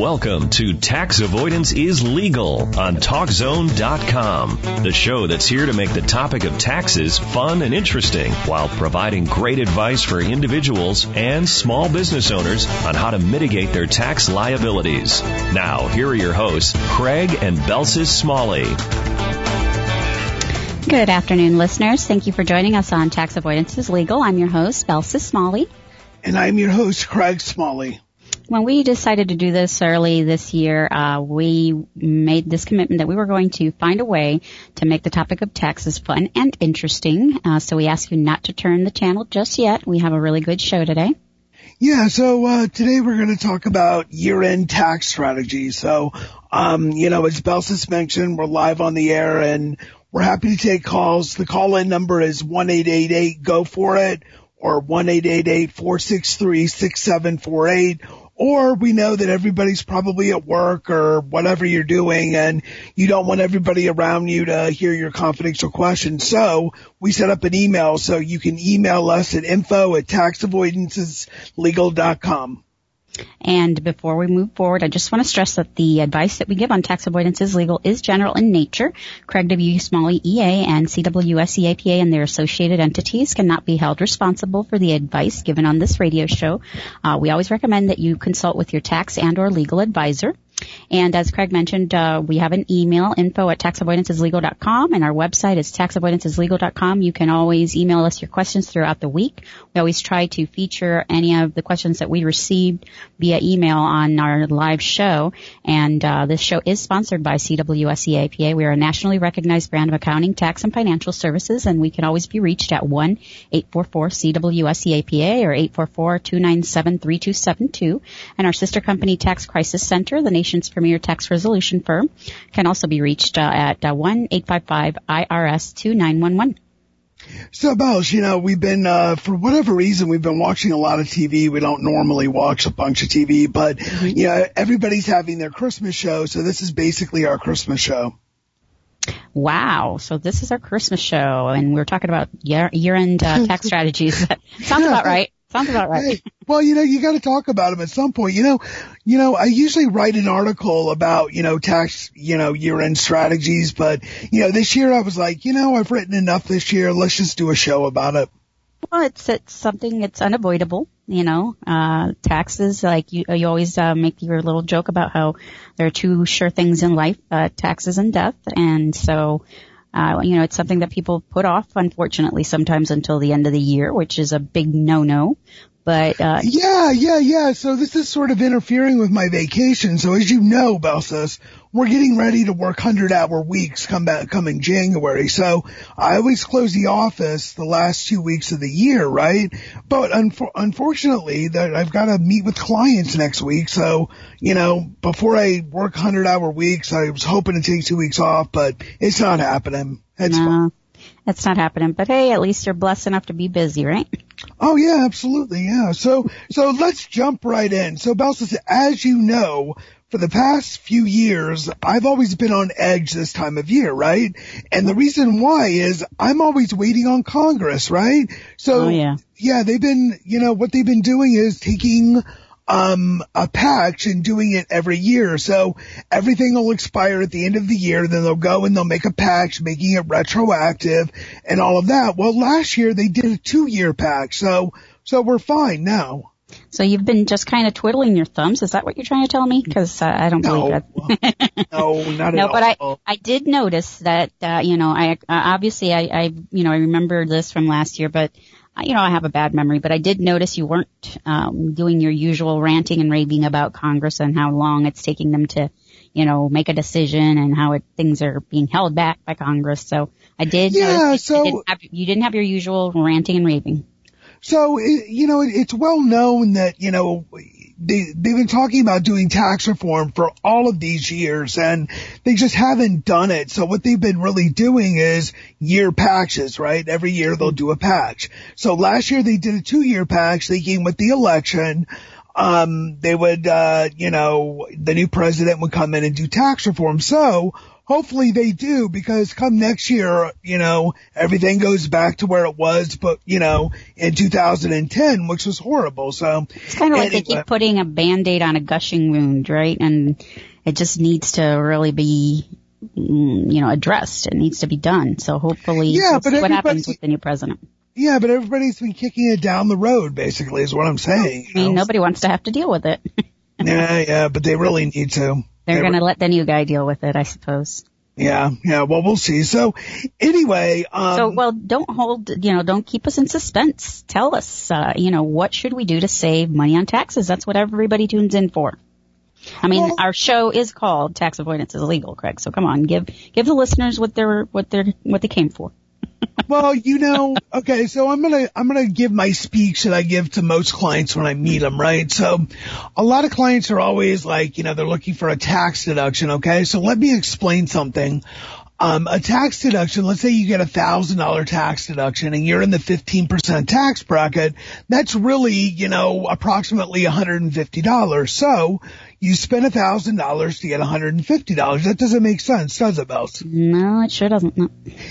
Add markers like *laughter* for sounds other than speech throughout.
Welcome to Tax Avoidance is Legal on TalkZone.com, the show that's here to make the topic of taxes fun and interesting while providing great advice for individuals and small business owners on how to mitigate their tax liabilities. Now, here are your hosts, Craig and Belsis Smalley. Good afternoon, listeners. Thank you for joining us on Tax Avoidance is Legal. I'm your host, Belsis Smalley. And I'm your host, Craig Smalley when we decided to do this early this year, uh, we made this commitment that we were going to find a way to make the topic of taxes fun and interesting. Uh, so we ask you not to turn the channel just yet. We have a really good show today. Yeah, so uh, today we're going to talk about year-end tax strategy. So, um, you know, as Belsis mentioned, we're live on the air and we're happy to take calls. The call-in number is one eight eight eight go for it or one eight eight eight four six three six seven four eight or we know that everybody's probably at work or whatever you're doing and you don't want everybody around you to hear your confidential questions. So we set up an email so you can email us at info at taxavoidanceislegal.com. And before we move forward, I just want to stress that the advice that we give on tax avoidance is legal is general in nature. Craig W. Smalley EA and CWSEAPA and their associated entities cannot be held responsible for the advice given on this radio show. Uh, we always recommend that you consult with your tax and or legal advisor. And as Craig mentioned, uh, we have an email, info at taxavoidanceislegal.com, and our website is taxavoidanceislegal.com. You can always email us your questions throughout the week. We always try to feature any of the questions that we received via email on our live show. And uh, this show is sponsored by CWSEAPA. We are a nationally recognized brand of accounting, tax, and financial services, and we can always be reached at 1-844-CWSEAPA or 844-297-3272. And our sister company, Tax Crisis Center, the nation nation's premier tax resolution firm. Can also be reached uh, at uh, one eight five five IRS two nine one one. So, Bells, you know, we've been, uh, for whatever reason, we've been watching a lot of TV. We don't normally watch a bunch of TV, but, mm-hmm. you know, everybody's having their Christmas show, so this is basically our Christmas show. Wow. So this is our Christmas show, and we're talking about year, year-end uh, tax *laughs* strategies. *laughs* Sounds about right. Sounds about right. Hey, well, you know, you got to talk about them at some point. You know, you know, I usually write an article about, you know, tax, you know, year-end strategies, but, you know, this year I was like, you know, I've written enough this year. Let's just do a show about it. Well, it's, it's something, it's unavoidable, you know, uh, taxes, like you, you always, uh, make your little joke about how there are two sure things in life, uh, taxes and death. And so, uh, you know, it's something that people put off, unfortunately, sometimes until the end of the year, which is a big no-no. But uh, yeah, yeah, yeah. So this is sort of interfering with my vacation. So as you know, Belsis, we're getting ready to work hundred hour weeks come back coming January. So I always close the office the last two weeks of the year, right? But unfortunately, that I've got to meet with clients next week. So you know, before I work hundred hour weeks, I was hoping to take two weeks off, but it's not happening. It's no. It's not happening, but hey, at least you're blessed enough to be busy, right? Oh yeah, absolutely, yeah. So, so let's jump right in. So, Belsis, as you know, for the past few years, I've always been on edge this time of year, right? And the reason why is I'm always waiting on Congress, right? So, oh, yeah. yeah, they've been, you know, what they've been doing is taking um, a patch and doing it every year. So everything will expire at the end of the year. Then they'll go and they'll make a patch, making it retroactive and all of that. Well, last year they did a two year patch. So, so we're fine now. So you've been just kind of twiddling your thumbs. Is that what you're trying to tell me? Because uh, I don't no, believe it. *laughs* no, not no, at all. No, but. I I did notice that uh, you know I uh, obviously I I you know I remember this from last year, but you know, I have a bad memory, but I did notice you weren't um, doing your usual ranting and raving about Congress and how long it's taking them to, you know, make a decision and how it, things are being held back by Congress. So I did yeah, notice so, you didn't, have, you didn't have your usual ranting and raving. So, it, you know, it's well known that, you know, they, they've been talking about doing tax reform for all of these years and they just haven't done it. So what they've been really doing is year patches, right? Every year they'll do a patch. So last year they did a two year patch thinking with the election, um, they would, uh, you know, the new president would come in and do tax reform. So hopefully they do because come next year, you know, everything goes back to where it was, but you know, in 2010, which was horrible. So it's kind of like they keep putting a band-aid on a gushing wound, right? And it just needs to really be, mm, you know, addressed. It needs to be done. So hopefully, yeah, but what happens with the new president. Yeah, but everybody's been kicking it down the road, basically, is what I'm saying. I mean, know? nobody wants to have to deal with it. *laughs* yeah, yeah, but they really need to. They're going to let the new guy deal with it, I suppose. Yeah, yeah. Well, we'll see. So, anyway, um, so well, don't hold. You know, don't keep us in suspense. Tell us. Uh, you know, what should we do to save money on taxes? That's what everybody tunes in for. I mean, well, our show is called "Tax Avoidance is Legal," Craig. So come on, give give the listeners what they're what they're what they came for well, you know, okay, so I'm gonna, I'm gonna give my speech that I give to most clients when I meet them, right? So a lot of clients are always like, you know, they're looking for a tax deduction, okay? So let me explain something. Um, a tax deduction, let's say you get a thousand dollar tax deduction and you're in the 15% tax bracket, that's really, you know, approximately $150. So you spend a thousand dollars to get $150. That doesn't make sense, does it, Bells? No, it sure doesn't. No.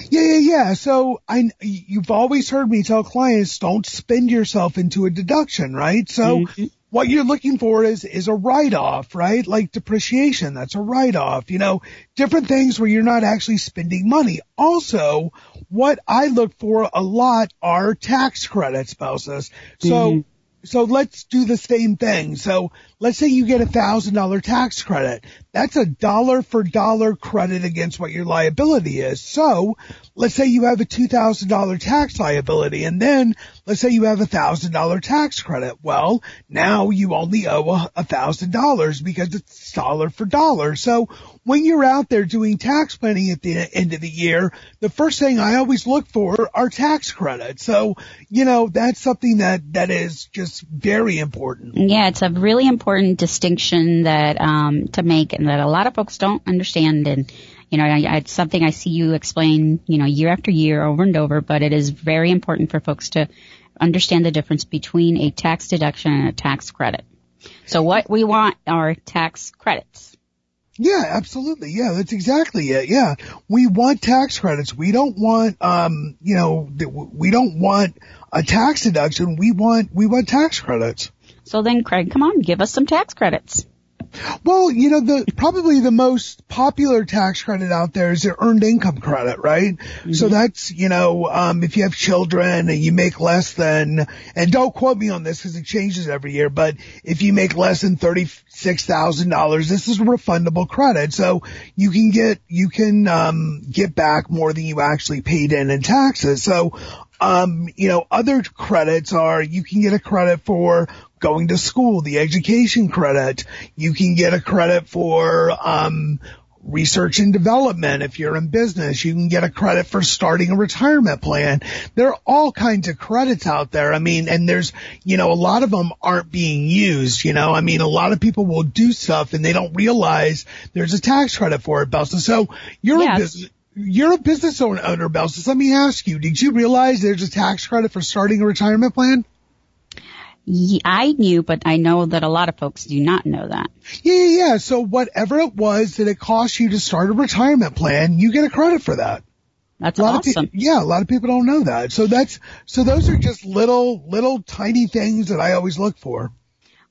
Yeah, yeah, yeah. So I, you've always heard me tell clients don't spend yourself into a deduction, right? So mm-hmm what you're looking for is, is a write-off, right? Like depreciation, that's a write-off, you know, different things where you're not actually spending money. Also, what I look for a lot are tax credits, spouses. So, mm-hmm. So let's do the same thing. So let's say you get a thousand dollar tax credit. That's a dollar for dollar credit against what your liability is. So let's say you have a $2,000 tax liability and then let's say you have a $1,000 tax credit. Well, now you only owe a $1,000 because it's dollar for dollar. So when you're out there doing tax planning at the end of the year, the first thing I always look for are tax credits. So, you know, that's something that, that is just very important. Yeah, it's a really important distinction that, um, to make and that a lot of folks don't understand and you know, I, it's something I see you explain, you know, year after year over and over, but it is very important for folks to understand the difference between a tax deduction and a tax credit. So what we want are tax credits. Yeah, absolutely. Yeah, that's exactly it. Yeah. We want tax credits. We don't want, um, you know, we don't want a tax deduction. We want, we want tax credits. So then, Craig, come on, give us some tax credits. Well, you know, the probably the most popular tax credit out there is the earned income credit, right? Mm-hmm. So that's, you know, um, if you have children and you make less than, and don't quote me on this because it changes every year, but if you make less than $36,000, this is a refundable credit. So you can get, you can, um, get back more than you actually paid in in taxes. So, um, you know, other credits are you can get a credit for going to school, the education credit. You can get a credit for, um, research and development. If you're in business, you can get a credit for starting a retirement plan. There are all kinds of credits out there. I mean, and there's, you know, a lot of them aren't being used, you know, I mean, a lot of people will do stuff and they don't realize there's a tax credit for it, Belsa. So you're yes. a business, you're a business owner, Belsa. So let me ask you, did you realize there's a tax credit for starting a retirement plan? I knew, but I know that a lot of folks do not know that. Yeah, yeah, yeah. So whatever it was that it cost you to start a retirement plan, you get a credit for that. That's a lot awesome. Of pe- yeah, a lot of people don't know that. So that's, so those are just little, little tiny things that I always look for.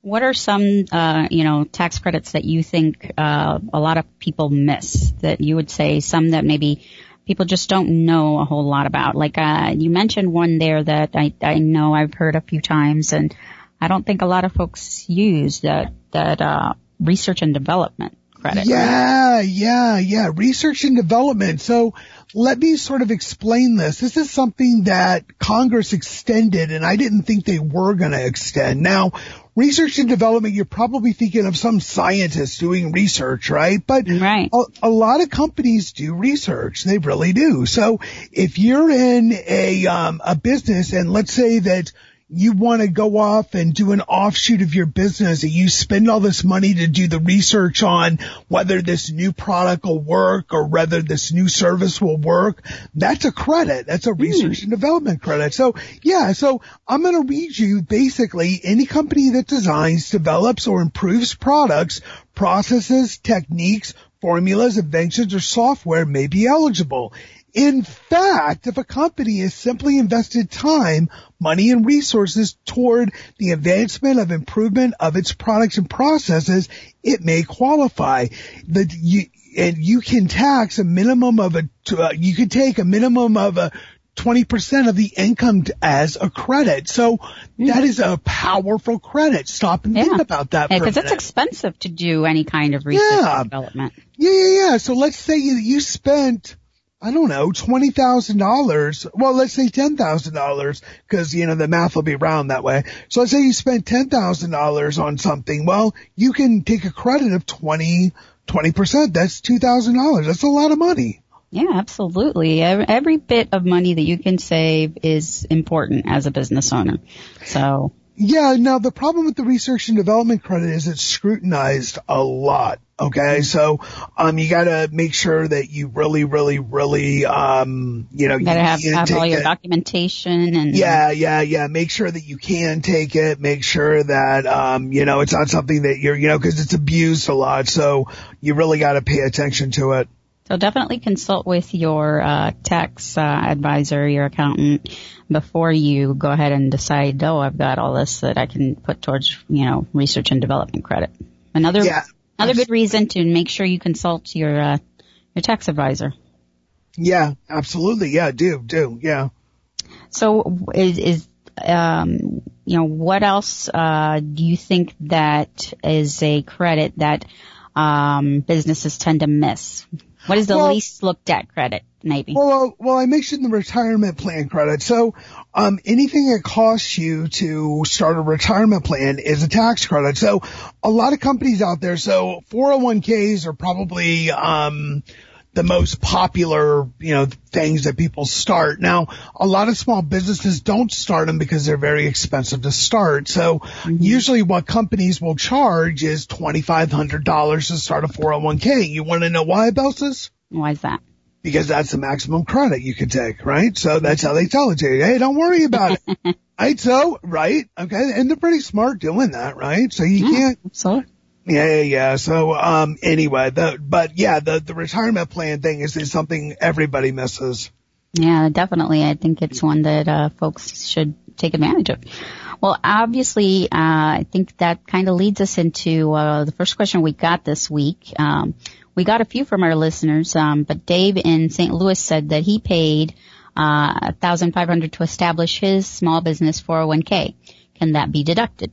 What are some, uh, you know, tax credits that you think, uh, a lot of people miss that you would say some that maybe people just don't know a whole lot about. Like uh, you mentioned one there that I, I know I've heard a few times, and I don't think a lot of folks use that that uh, research and development credit. Yeah, yeah, yeah. Research and development. So let me sort of explain this. This is something that Congress extended, and I didn't think they were going to extend. Now, research and development, you're probably thinking of some scientists doing research, right? But right. A, a, lot of companies do research. They really do. So if you're in a, um, a business and let's say that you want to go off and do an offshoot of your business and you spend all this money to do the research on whether this new product will work or whether this new service will work, that's a credit. That's a research mm. and development credit. So yeah, so I'm going to read you basically any company that designs, develops or improves products processes, techniques, formulas, inventions, or software may be eligible. In fact, if a company has simply invested time, money, and resources toward the advancement of improvement of its products and processes, it may qualify. The, you, and you can tax a minimum of a, uh, you could take a minimum of a 20% of the income as a credit. So that is a powerful credit. Stop and Yeah. think about that Yeah, because it's expensive to do any kind of research Yeah. and development. Yeah, yeah, yeah. So let's say you, you spent, I don't know, twenty thousand dollars. Well, let's say ten thousand dollars, because you know the math will be round that way. So let's say you spent ten thousand dollars on something. Well, you can take a credit of 20 percent. That's two thousand dollars. That's a lot of money. Yeah, absolutely. Every, every bit of money that you can save is important as a business owner. So, Yeah. Now the problem with the research and development credit is it's scrutinized a lot. Okay. So, um, you gotta make sure that you really, really, really, um, you know, you gotta have, you have all your it- documentation and Yeah, yeah, yeah. Make sure that you can take it. Make sure that, um, you know, it's not something that you're, you know, cause it's abused a lot. So you really got to pay attention to it. So definitely consult with your uh, tax uh, advisor, your accountant, before you go ahead and decide. Oh, I've got all this that I can put towards you know research and development credit. Another Yeah. another good reason to make sure you consult your uh, your tax advisor. Yeah, absolutely. Yeah, do, do. Yeah. So is is um, you know what else uh, do you think that is a credit that um, businesses tend to miss? What is the Well- least looked at credit? Maybe. Well, uh, well, I mentioned the retirement plan credit. So, um, anything that costs you to start a retirement plan is a tax credit. So, a lot of companies out there. So, 401ks are probably, um, the most popular, you know, things that people start. Now, a lot of small businesses don't start them because they're very expensive to start. So mm-hmm. usually what companies will charge is $2,500 to start a 401k. You want to know why, Belsis? Why is that? because that's the maximum credit you can take, right? So that's how they tell it to you. Hey, don't worry about it. *laughs* right? So, right? Okay. And they're pretty smart doing that, right? So you can't, So yeah, yeah, yeah. So, um, anyway, the, but yeah, the, the retirement plan thing is, is something everybody misses. Yeah, definitely. I think it's one that uh, folks should take advantage of. Well, obviously, uh, I think that kind of leads us into uh, the first question we got this week. Um, we got a few from our listeners, um, but Dave in St. Louis said that he paid uh, thousand five hundred to establish his small business 401k. Can that be deducted?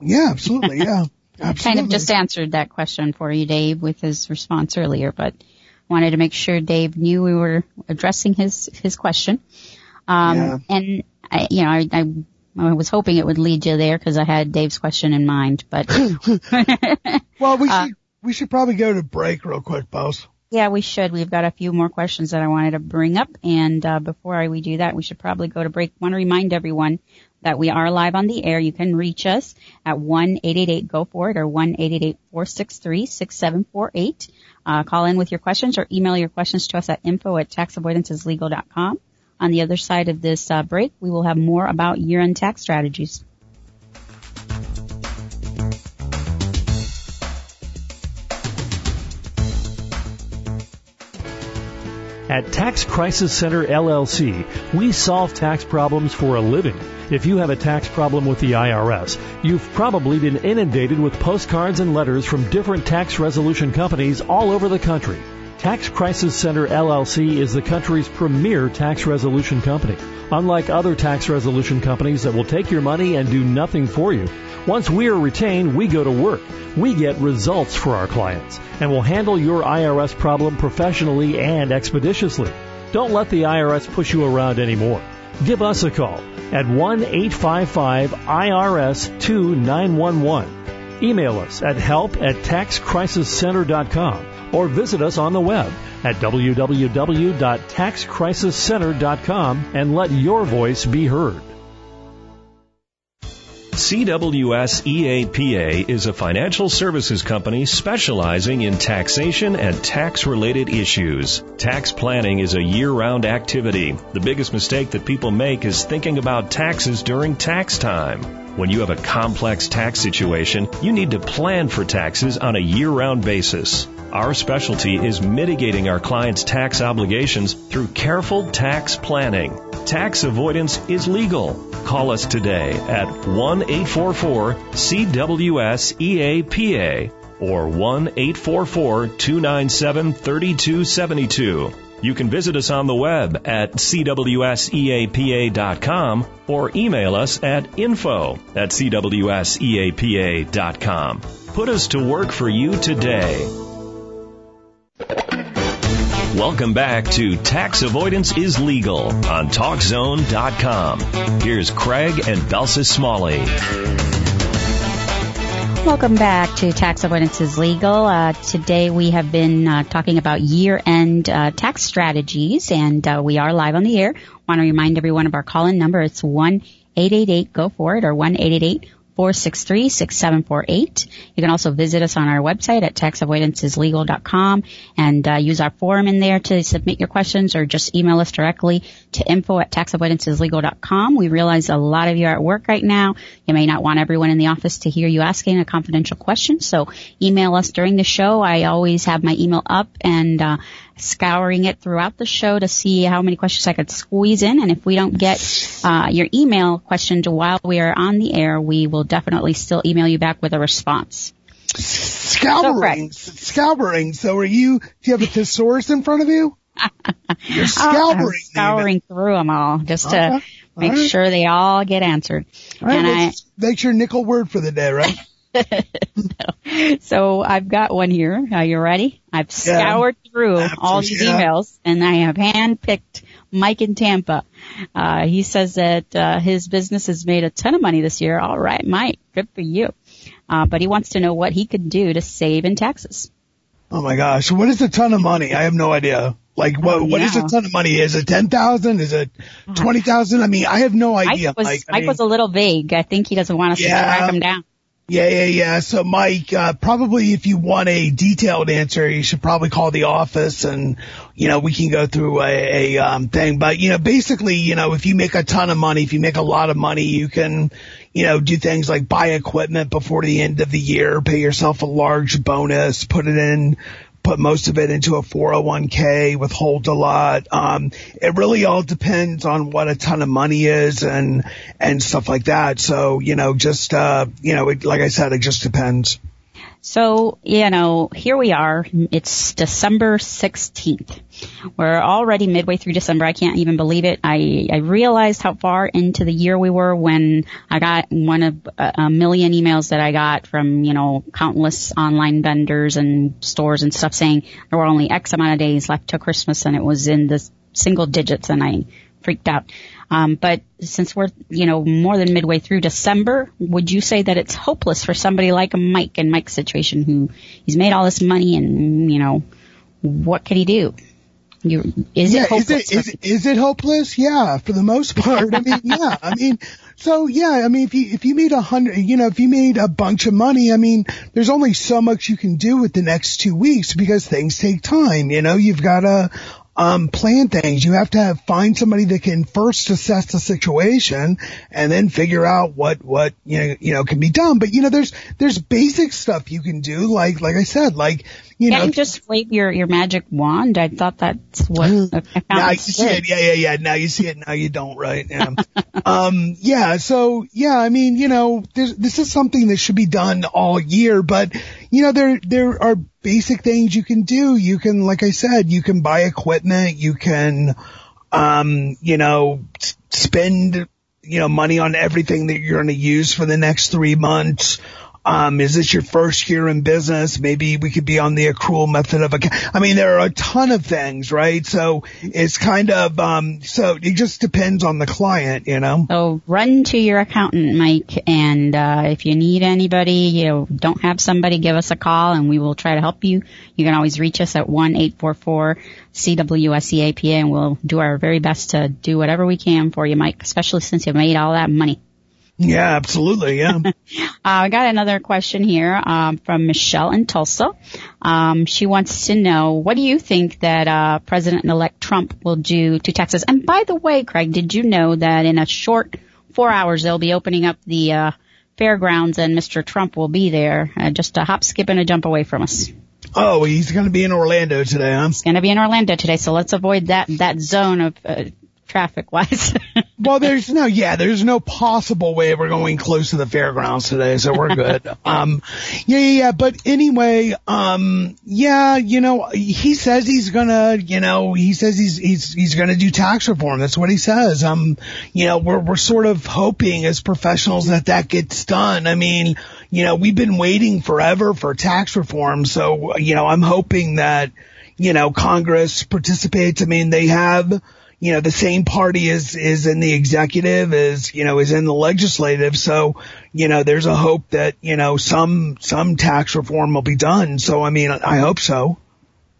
Yeah, absolutely. Yeah. *laughs* Absolutely. Kind of just answered that question for you, Dave, with his response earlier, but wanted to make sure Dave knew we were addressing his his question. Um, Yeah. and I, you know, I, I, I was hoping it would lead you there because I had Dave's question in mind, but *laughs* well, we *laughs* uh, should, we should probably go to break real quick, boss. yeah, we should. We've got a few more questions that I wanted to bring up, and uh, before I, we do that, we should probably go to break. want to remind everyone that we are live on the air. You can reach us at one eight eight eight go for it or one eight eight eight four six three six seven four eight. Uh, call in with your questions or email your questions to us at info at taxavoidanceislegal.com. On the other side of this uh, break, we will have more about year-end tax strategies. At Tax Crisis Center LLC, we solve tax problems for a living. If you have a tax problem with the IRS, you've probably been inundated with postcards and letters from different tax resolution companies all over the country. Tax Crisis Center LLC is the country's premier tax resolution company. Unlike other tax resolution companies that will take your money and do nothing for you, once we are retained, we go to work. We get results for our clients and will handle your IRS problem professionally and expeditiously. Don't let the IRS push you around anymore. Give us a call at 1 855 IRS 2911. Email us at help at taxcrisiscenter.com or visit us on the web at www.taxcrisiscenter.com and let your voice be heard. CWS EAPA is a financial services company specializing in taxation and tax related issues. Tax planning is a year round activity. The biggest mistake that people make is thinking about taxes during tax time. When you have a complex tax situation, you need to plan for taxes on a year round basis. Our specialty is mitigating our clients' tax obligations through careful tax planning. Tax avoidance is legal. Call us today at 1 844 CWS EAPA or 1 844 297 3272. You can visit us on the web at cwseapa.com or email us at info at cwseapa.com. Put us to work for you today. Welcome back to Tax Avoidance is Legal on TalkZone.com. Here's Craig and Belsis Smalley. Welcome back to Tax Avoidance is Legal. Uh, today we have been uh, talking about year-end uh, tax strategies, and uh, we are live on the air. Want to remind everyone of our call-in number. It's one eight eight eight go for it or one eight eight eight 463-6748. You can also visit us on our website at taxavoidanceislegal.com and uh, use our forum in there to submit your questions or just email us directly to info at taxavoidanceislegal.com. We realize a lot of you are at work right now. You may not want everyone in the office to hear you asking a confidential question, so email us during the show. I always have my email up and uh, scouring it throughout the show to see how many questions I could squeeze in. And if we don't get uh, your email questions while we are on the air, we will definitely still email you back with a response. Scouring, so, scouring. So are you? Do you have a thesaurus in front of you? *laughs* You're scouring. Oh, scouring through them all just to uh-huh. make right. sure they all get answered. All right, and I, that's your nickel word for the day, right? *laughs* no. *laughs* So I've got one here. Are you ready? I've scoured yeah. through all these yeah. emails and I have handpicked Mike in Tampa. Uh, he says that uh, his business has made a ton of money this year. All right, Mike, good for you. Uh, but he wants to know what he could do to save in taxes. Oh my gosh, what is a ton of money? I have no idea. Like what? What yeah. is a ton of money? Is it ten thousand? Is it twenty thousand? I mean, I have no idea. Mike was, Mike, Mike mean, was a little vague. I think he doesn't want us yeah, to track him down. Yeah, yeah, yeah. So Mike, uh, probably if you want a detailed answer, you should probably call the office and, you know, we can go through a, a um, thing. But, you know, basically, you know, if you make a ton of money, if you make a lot of money, you can, you know, do things like buy equipment before the end of the year, pay yourself a large bonus, put it in put most of it into a 401k, withhold a lot. Um, it really all depends on what a ton of money is and, and stuff like that. So, you know, just, uh, you know, it, like I said, it just depends. So, you know, here we are. It's December 16th. We're already midway through December. I can't even believe it. I, I realized how far into the year we were when I got one of uh, a million emails that I got from, you know, countless online vendors and stores and stuff saying there were only X amount of days left to Christmas and it was in the single digits and I freaked out. Um, but since we're, you know, more than midway through December, would you say that it's hopeless for somebody like Mike in Mike's situation who he's made all this money and, you know, what can he do? You, is yeah, it hopeless? Is it, is, is it hopeless? Yeah, for the most *laughs* part. I mean, yeah, I mean, so yeah, I mean, if you, if you made a hundred, you know, if you made a bunch of money, I mean, there's only so much you can do with the next two weeks because things take time, you know, you've got to, um, plan things. You have to have, find somebody that can first assess the situation and then figure out what, what, you know, you know, can be done. But, you know, there's, there's basic stuff you can do. Like, like I said, like, you Can't know. you just wave your, your magic wand? I thought that's what I found. Now you see it. Yeah, yeah, yeah. Now you see it. Now you don't, right? Yeah. *laughs* um, yeah. So, yeah, I mean, you know, this is something that should be done all year, but, you know, there, there are basic things you can do. You can, like I said, you can buy equipment. You can, um, you know, spend, you know, money on everything that you're going to use for the next three months. Um, is this your first year in business? Maybe we could be on the accrual method of account. I mean, there are a ton of things, right? So it's kind of, um, so it just depends on the client, you know? So run to your accountant, Mike, and, uh, if you need anybody, you know, don't have somebody, give us a call and we will try to help you. You can always reach us at 1-844-CWSEAPA and we'll do our very best to do whatever we can for you, Mike, especially since you made all that money. Yeah, absolutely. Yeah. *laughs* uh, I got another question here um, from Michelle in Tulsa. Um, she wants to know, what do you think that uh, President-elect Trump will do to Texas? And by the way, Craig, did you know that in a short four hours they'll be opening up the uh, fairgrounds and Mr. Trump will be there, uh, just a hop, skip, and a jump away from us? Oh, he's going to be in Orlando today, huh? He's going to be in Orlando today, so let's avoid that that zone of uh, traffic wise. *laughs* well, there's no, yeah, there's no possible way we're going close to the fairgrounds today, so we're good. *laughs* um, yeah, yeah, yeah, but anyway, um, yeah, you know, he says he's gonna, you know, he says he's, he's, he's gonna do tax reform. That's what he says. Um, you know, we're, we're sort of hoping as professionals that that gets done. I mean, you know, we've been waiting forever for tax reform, so, you know, I'm hoping that, you know, Congress participates. I mean, they have, you know, the same party is, is in the executive is, you know, is in the legislative. So, you know, there's a hope that, you know, some, some tax reform will be done. So, I mean, I hope so.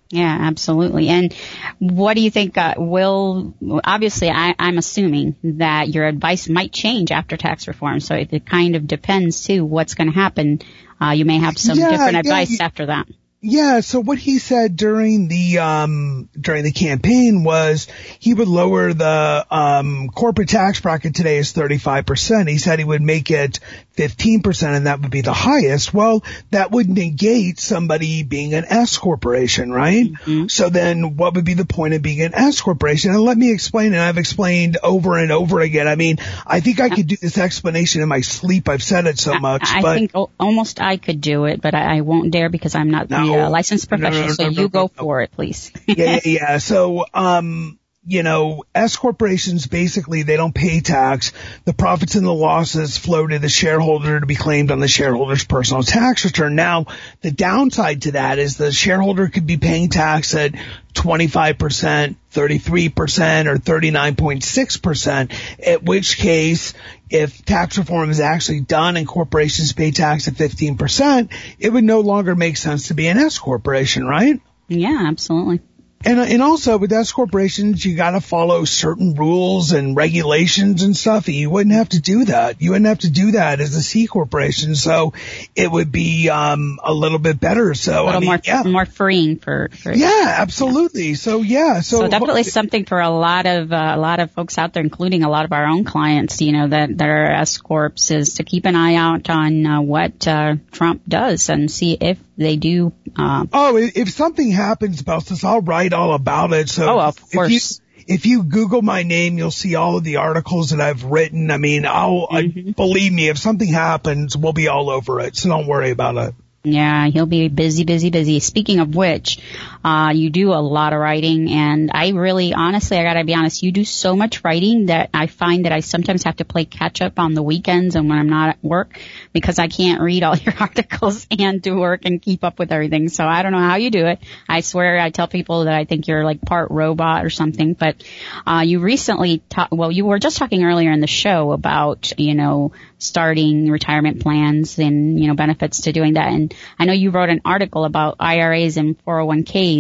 Yeah, absolutely. And what do you think uh, will, obviously I, I'm assuming that your advice might change after tax reform. So it, it kind of depends too what's going to happen. Uh, you may have some Yeah, different yeah, advice you- after that. Yeah, so what he said during the um during the campaign was he would lower the um corporate tax bracket today is 35%. He said he would make it 15% and that would be the highest. Well, that would negate somebody being an S corporation, right? So then what would be the point of being an S corporation? And let me explain and I've explained over and over again. I mean, I think I could do this explanation in my sleep. I've said it so much, I, I but think al- almost I could do it, but I, I won't dare because I'm not the No. Uh, licensed No, no, professional. no, so you go for it, please. *laughs* yeah, yeah, yeah. So, um, you know, S corporations basically they don't pay tax. The profits and the losses flow to the shareholder to be claimed on the shareholder's personal tax return. Now, the downside to that is the shareholder could be paying tax at 25%, 33%, or 39.6%, at which case, if tax reform is actually done and corporations pay tax at 15%, it would no longer make sense to be an S corporation, right? yeah, absolutely. And and also with S corporations, you got to follow certain rules and regulations and stuff. You wouldn't have to do that. You wouldn't have to do that as a C corporation. So it would be um a little bit better. So A little I mean, more yeah, more freeing for, for yeah, absolutely. So yeah, so, So definitely something for a lot of uh, a lot of folks out there, including a lot of our own clients. You know that that are S corps is to keep an eye out on uh, what uh, Trump does and see if they do. Uh, Oh, if something happens, Belsis, I'll write all about it. So Oh, of if you, if you Google my name, you'll see all of the articles that I've written. I mean, I'll, Mm-hmm. I, believe me, if something happens, we'll be all over it. So don't worry about it. yeah, he'll be busy, busy, busy. Speaking of which, uh, you do a lot of writing, and I really, honestly, I gotta be honest, you do so much writing that I find that I sometimes have to play catch up on the weekends and when I'm not at work because I can't read all *laughs* your articles and do work and keep up with everything. So I don't know how you do it. I swear I tell people that I think you're like part robot or something, but, uh, you recently ta- well, you were just talking earlier in the show about, you know, starting retirement plans and, you know, benefits to doing that. And I know you wrote an article about IRAs and 401ks.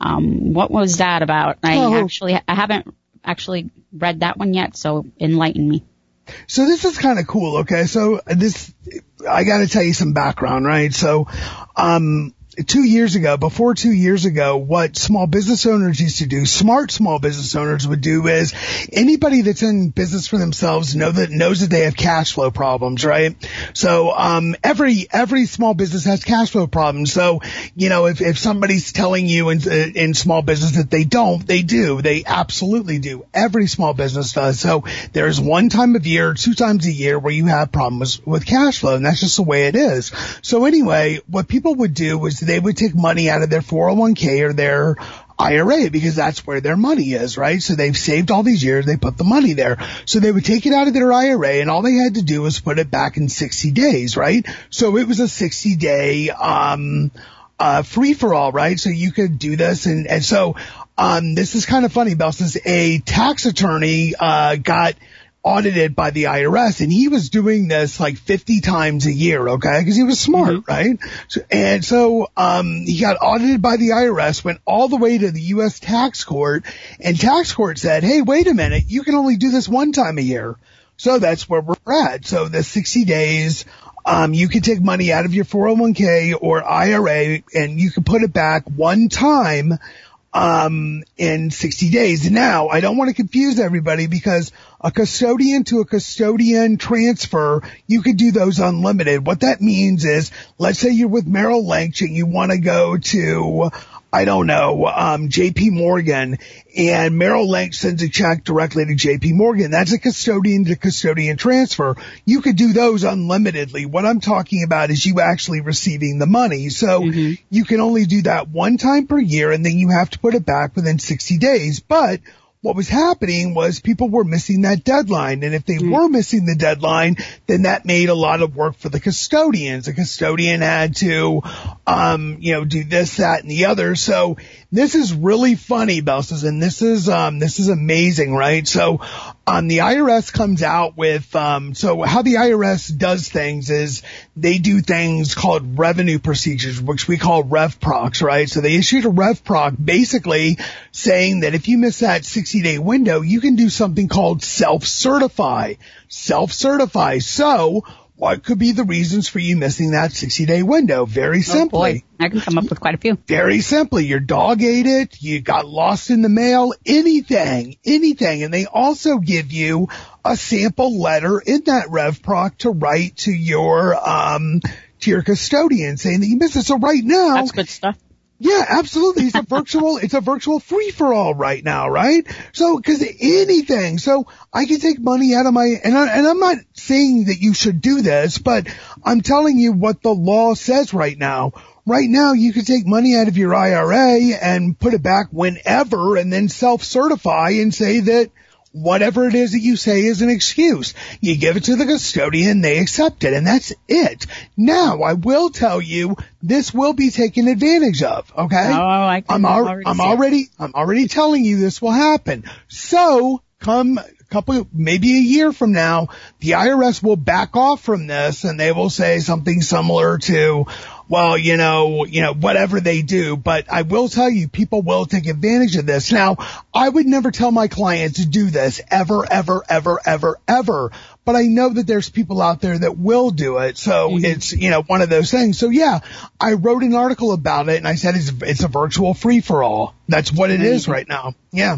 Um, what was that about? I Oh. actually, I haven't actually read that one yet, so enlighten me. So this is kind of cool. Okay. So this, I got to tell you some background, right? So, um, two years ago, before two years ago, what small business owners used to do, smart small business owners would do is anybody that's in business for themselves know that knows that they have cash flow problems, right? So, um, every, every small business has cash flow problems. So, you know, if, if somebody's telling you in, in small business that they don't, they do. They absolutely do. Every small business does. So there's one time of year, two times a year where you have problems with cash flow and that's just the way it is. So anyway, what people would do was they would take money out of their 401k or their IRA because that's where their money is, right? So they've saved all these years, they put the money there. So they would take it out of their IRA and all they had to do was put it back in 60 days, right? So it was a 60 day, um, uh, free for all, right? So you could do this and, and so, um, this is kind of funny, Bell, since a tax attorney, uh, got, audited by the IRS and he was doing this like 50 times a year, okay? Cause he was smart, right? So, and so, um, he got audited by the IRS, went all the way to the U.S. tax court and tax court said, Hey, wait a minute. You can only do this one time a year. So that's where we're at. So the 60 days, um, you can take money out of your 401k or IRA and you can put it back one time um, in 60 days. Now, I don't want to confuse everybody because a custodian to a custodian transfer, you could do those unlimited. What that means is, let's say you're with Merrill Lynch and you want to go to, I don't know, um, JP Morgan and Merrill Lynch sends a check directly to JP Morgan. That's a custodian to custodian transfer. You could do those unlimitedly. What I'm talking about is you actually receiving the money. So mm-hmm. you can only do that one time per year and then you have to put it back within 60 days. But what was happening was people were missing that deadline. And if they mm. were missing the deadline, then that made a lot of work for the custodians. The custodian had to, um, you know, do this, that, and the other. So this is really funny, Belsis, and this is, um, this is amazing, right? So, um, the IRS comes out with, um, so how the IRS does things is they do things called revenue procedures, which we call RevProcs, right? So they issued a RevProc basically saying that if you miss that 60 day window, you can do something called self-certify. Self-certify. So, what could be the reasons for you missing that 60 day window? Very simply. Oh boy, I can come up with quite a few. Very simply, your dog ate it, you got lost in the mail, anything, anything. And they also give you a sample letter in that RevProc to write to your, um, to your custodian saying that you missed it. So right now. That's good stuff. Yeah, absolutely. It's a *laughs* virtual, it's a virtual free for all right now, right? So, cause anything. So I can take money out of my, and, I, and I'm not saying that you should do this, but I'm telling you what the law says right now. Right now you can take money out of your IRA and put it back whenever and then self-certify and say that whatever it is that you say is an excuse. You give it to the custodian, they accept it, and that's it. Now, I will tell you, this will be taken advantage of, okay? Oh, I am al- already, I'm already, I'm already telling you this will happen. So, come a couple, maybe a year from now, the IRS will back off from this and they will say something similar to, well, you know, you know, whatever they do, but I will tell you, people will take advantage of this. Now, I would never tell my clients to do this ever, ever, ever, ever, ever, but I know that there's people out there that will do it. So mm-hmm. it's, you know, one of those things. So yeah, I wrote an article about it and I said it's, it's a virtual free for all. That's what it is right now. Yeah.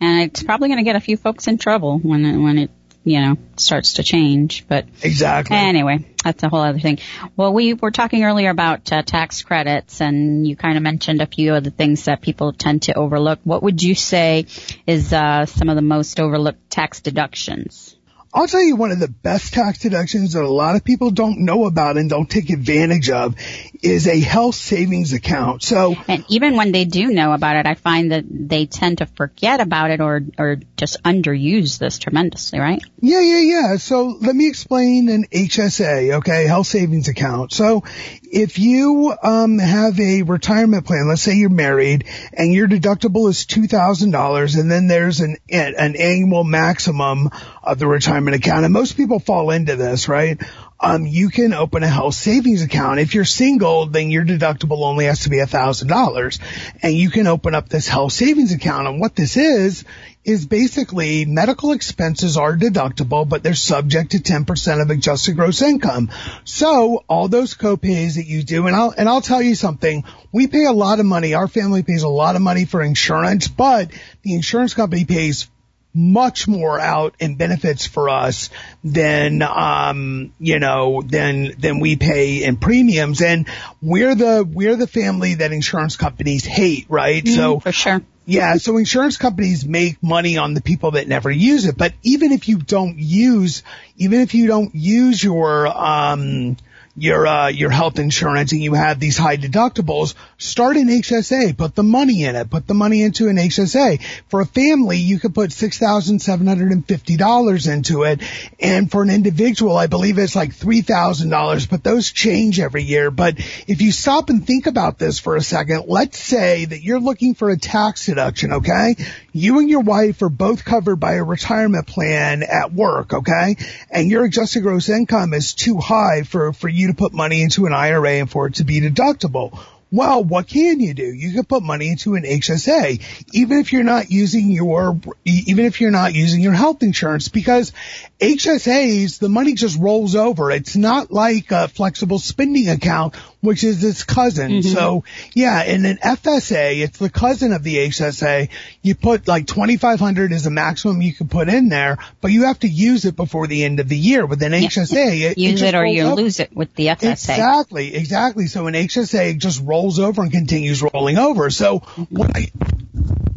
And it's probably going to get a few folks in trouble when it, when it you know, starts to change. But exactly. Anyway, that's a whole other thing. Well, we were talking earlier about uh, tax credits, and you kind of mentioned a few of the things that people tend to overlook. What would you say is uh, some of the most overlooked tax deductions? I'll tell you one of the best tax deductions that a lot of people don't know about and don't take advantage of is a health savings account. So, and even when they do know about it, I find that they tend to forget about it or, or just underuse this tremendously, right? Yeah, yeah, yeah. So let me explain an HSA, okay, health savings account. So if you, um, have a retirement plan, let's say you're married and your deductible is $2,000 and then there's an, an annual maximum of the retirement account. And most people fall into this, right? Um, you can open a health savings account. If you're single, then your deductible only has to be a thousand dollars and you can open up this health savings account. And what this is, is basically medical expenses are deductible, but they're subject to 10% of adjusted gross income. So all those copays that you do, and I'll, and I'll tell you something, we pay a lot of money. Our family pays a lot of money for insurance, but the insurance company pays much more out in benefits for us than um you know than than we pay in premiums. And we're the we're the family that insurance companies hate right? Mm, so for sure. yeah, so insurance companies make money on the people that never use it, but even if you don't use, even if you don't use your, um, your uh, your health insurance and you have these high deductibles, start an HSA. Put the money in it. Put the money into an HSA. For a family, you could put six thousand seven hundred and fifty dollars into it, and for an individual, I believe it's like three thousand dollars. But those change every year. But if you stop and think about this for a second, let's say that you're looking for a tax deduction. Okay, you and your wife are both covered by a retirement plan at work. Okay, and your adjusted gross income is too high for for you to put money into an IRA and for it to be deductible. Well, what can you do? You can put money into an HSA, even if you're not using your, even if you're not using your health insurance, because HSAs, the money just rolls over. It's not like a flexible spending account, which is its cousin. Mm-hmm. So yeah, in an FSA, it's the cousin of the HSA. You put like 2500 is the maximum you can put in there, but you have to use it before the end of the year. With an yeah. HSA, it, use it, it or you over. lose it with the FSA. Exactly, exactly. So an HSA just rolls over and continues rolling over. So mm-hmm. what I,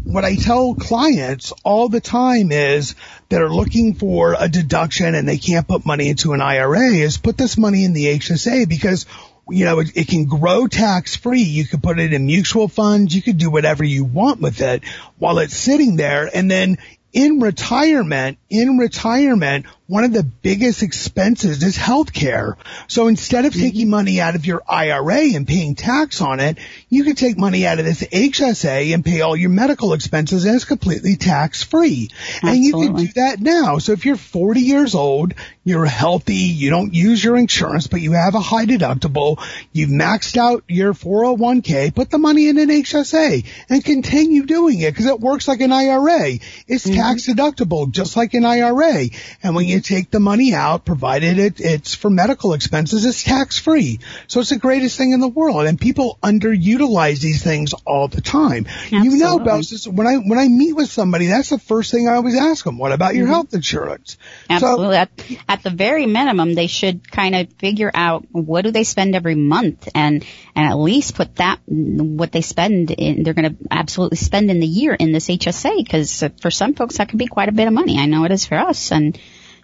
what I tell clients all the time is that are looking for a deduction and they can't put money into an IRA is put this money in the HSA because you know, it, it, can grow tax free. You could put it in mutual funds. You could do whatever you want with it while it's sitting there. And then in retirement, in retirement, one of the biggest expenses is healthcare. So instead of taking mm-hmm. money out of your IRA and paying tax on it, you can take money out of this HSA and pay all your medical expenses and it's completely tax free. And you can do that now. So if you're 40 years old, you're healthy, you don't use your insurance, but you have a high deductible, you've maxed out your 401k, put the money in an HSA and continue doing it because it works like an IRA. It's mm-hmm. tax deductible just like an IRA. And when you take the money out, provided it, it's for medical expenses, it's tax free. So it's the greatest thing in the world. And people underutilize these things all the time. Absolutely. You know, Belsis, when I, when I meet with somebody, that's the first thing I always ask them. What about your mm-hmm. health insurance? Absolutely. So, at, at the very minimum, they should kind of figure out what do they spend every month and, and at least put that, what they spend in, they're going to absolutely spend in the year in this HSA because for some folks that could be quite a bit of money. I know it is for us and,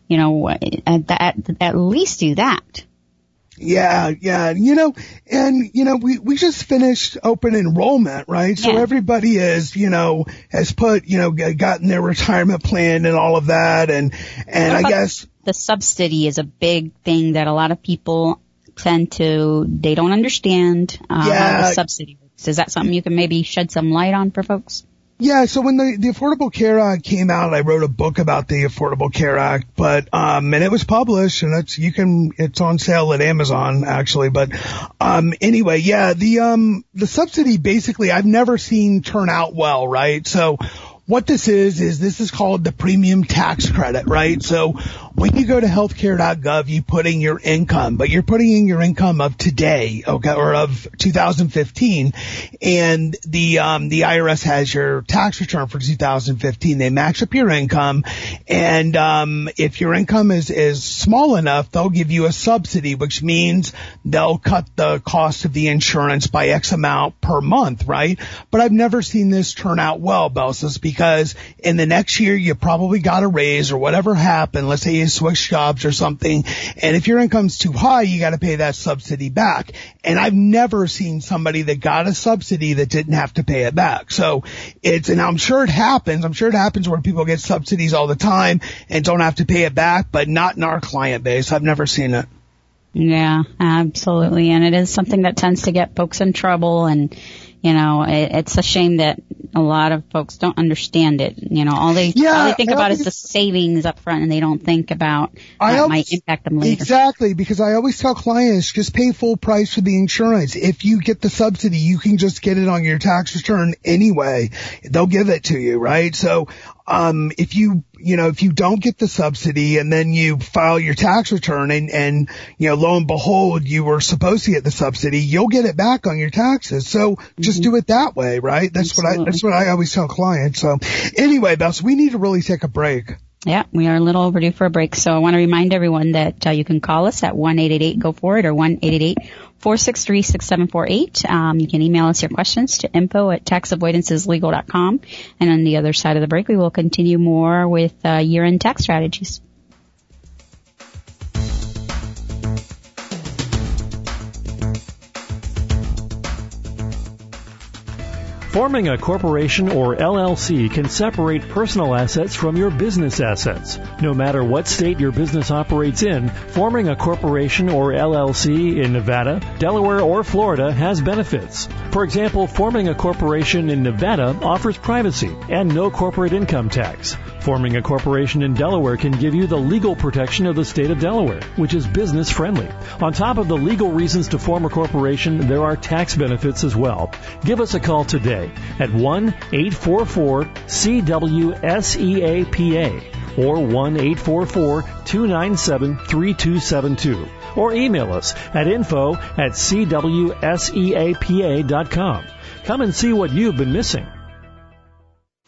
you know, at, at, at least do that. Yeah, yeah, you know, and you know, we we just finished open enrollment, right? So yeah. everybody is, you know, has put, you know, gotten their retirement plan and all of that, and and I guess the subsidy is a big thing that a lot of people tend to they don't understand uh, yeah. how the subsidy works. Is that something you can maybe shed some light on for folks? Yeah, so when the, the Affordable Care Act came out, I wrote a book about the Affordable Care Act, but, um, and it was published and it's, you can, it's on sale at Amazon actually, but, um, anyway, yeah, the, um, the subsidy basically I've never seen turn out well, right? So what this is, is this is called the premium tax credit, right? So when you go to healthcare.gov, you put in your income, but you're putting in your income of today, okay, or of 2015. And the, um, the IRS has your tax return for 2015. They match up your income. And, um, if your income is, is small enough, they'll give you a subsidy, which means they'll cut the cost of the insurance by X amount per month, right? But I've never seen this turn out well, Belsis, because in the next year you probably got a raise or whatever happened. Let's say switch jobs or something. And if your income's too high, you got to pay that subsidy back. And I've never seen somebody that got a subsidy that didn't have to pay it back. So it's, and I'm sure it happens. I'm sure it happens where people get subsidies all the time and don't have to pay it back, but not in our client base. I've never seen it. Yeah, absolutely. And it is something that tends to get folks in trouble and, you know, it, it's a shame that a lot of folks don't understand it. You know, all they yeah, all they think about is the savings up front, and they don't think about how it might impact them later. Exactly, because I always tell clients just pay full price for the insurance. If you get the subsidy, you can just get it on your tax return anyway. They'll give it to you, right? So um, if you, you know, if you don't get the subsidy and then you file your tax return and, and, you know, lo and behold, you were supposed to get the subsidy, you'll get it back on your taxes. So just mm-hmm. do it that way, right? That's Absolutely. what I, that's what I always tell clients. So anyway, Bess, we need to really take a break. Yeah, we are a little overdue for a break. So I want to remind everyone that uh, you can call us at one eight eight eight go for it or one eight eight eight four six three six seven four eight. Um, you can email us your questions to info at taxavoidanceislegal.com. And on the other side of the break, we will continue more with uh, year-end tax strategies. Forming a corporation or LLC can separate personal assets from your business assets. No matter what state your business operates in, forming a corporation or LLC in Nevada, Delaware, or Florida has benefits. For example, forming a corporation in Nevada offers privacy and no corporate income tax. Forming a corporation in Delaware can give you the legal protection of the state of Delaware, which is business friendly. On top of the legal reasons to form a corporation, there are tax benefits as well. Give us a call today at 1 844 CWSEAPA or 1-844-297-3272 or email us at info at cwseapa.com. Come and see what you've been missing.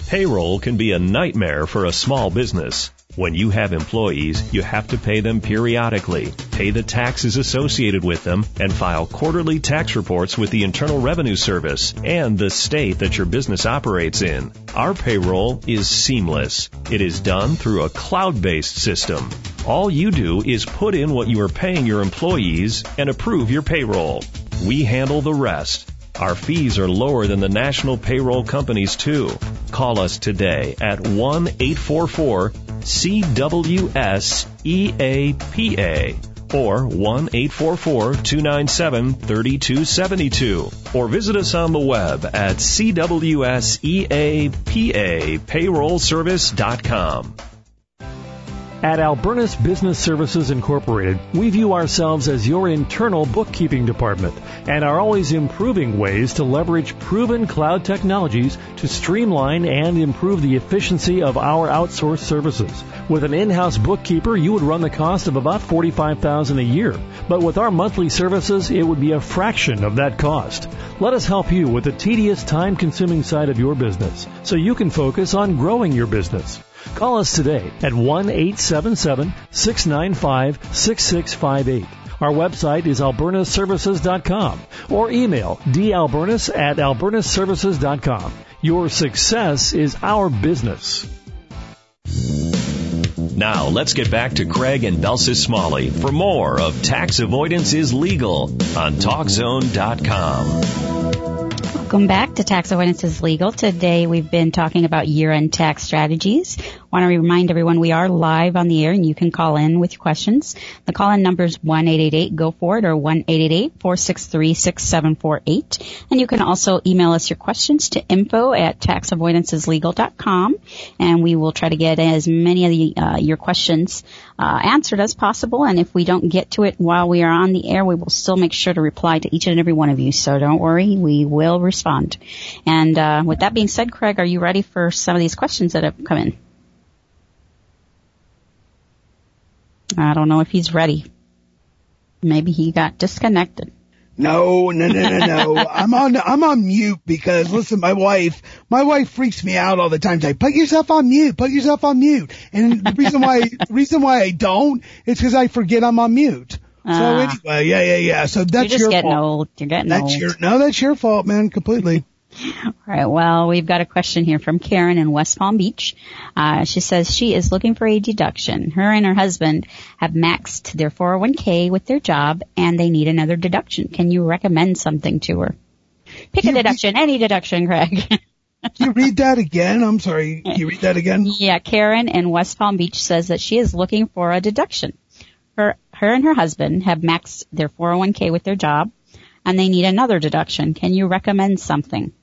Payroll can be a nightmare for a small business. When you have employees, you have to pay them periodically, pay the taxes associated with them, and file quarterly tax reports with the Internal Revenue Service and the state that your business operates in. Our payroll is seamless. It is done through a cloud-based system. All you do is put in what you are paying your employees and approve your payroll. We handle the rest. Our fees are lower than the national payroll companies too. Call us today at 1-844-CWS-EAPA or 1-844-297-3272 or visit us on the web at CWSEAPA At Albernis Business Services Incorporated, we view ourselves as your internal bookkeeping department and are always improving ways to leverage proven cloud technologies to streamline and improve the efficiency of our outsourced services. With an in-house bookkeeper, you would run the cost of about 45,000 a year, but with our monthly services, it would be a fraction of that cost. Let us help you with the tedious, time-consuming side of your business so you can focus on growing your business. Call us today at 1-877-695-6658. Our website is albernisservices.com or email dalbernis at albernisservices.com. Your success is our business. Now let's get back to Craig and Belsis Smalley for more of Tax Avoidance is Legal on TalkZone.com. Welcome back to Tax Avoidance is Legal. Today we've been talking about year-end tax strategies. Want to remind everyone we are live on the air and you can call in with your questions. The call-in number is 1-888-GO FOR IT or 1-888-463-6748. And you can also email us your questions to info at taxavoidanceislegal.com and we will try to get as many of the, uh, your questions uh, answered as possible. And if we don't get to it while we are on the air, we will still make sure to reply to each and every one of you. So don't worry, we will respond. And uh, with that being said, Craig, are you ready for some of these questions that have come in? I don't know if he's ready. Maybe he got disconnected. No, no, no, no, no. *laughs* I'm on, I'm on mute because listen, my wife, my wife freaks me out all the time. Say, put yourself on mute, put yourself on mute. And the reason why, the *laughs* reason why I don't is because I forget I'm on mute. So Ah. anyway, yeah, yeah, yeah. So that's You're just your getting fault. old. You're getting That's old. your, no, that's your fault, man, completely. All right. Well, we've got a question here from Karen in West Palm Beach. Uh, she says she is looking for a deduction. Her and her husband have maxed their 401k with their job and they need another deduction. Can you recommend something to her? Pick a You- deduction, any deduction, Craig. Can *laughs* you read that again? I'm sorry. Can you read that again? yeah, Karen in West Palm Beach says that she is looking for a deduction. Her, her and her husband have maxed their 401k with their job and they need another deduction. Can you recommend something?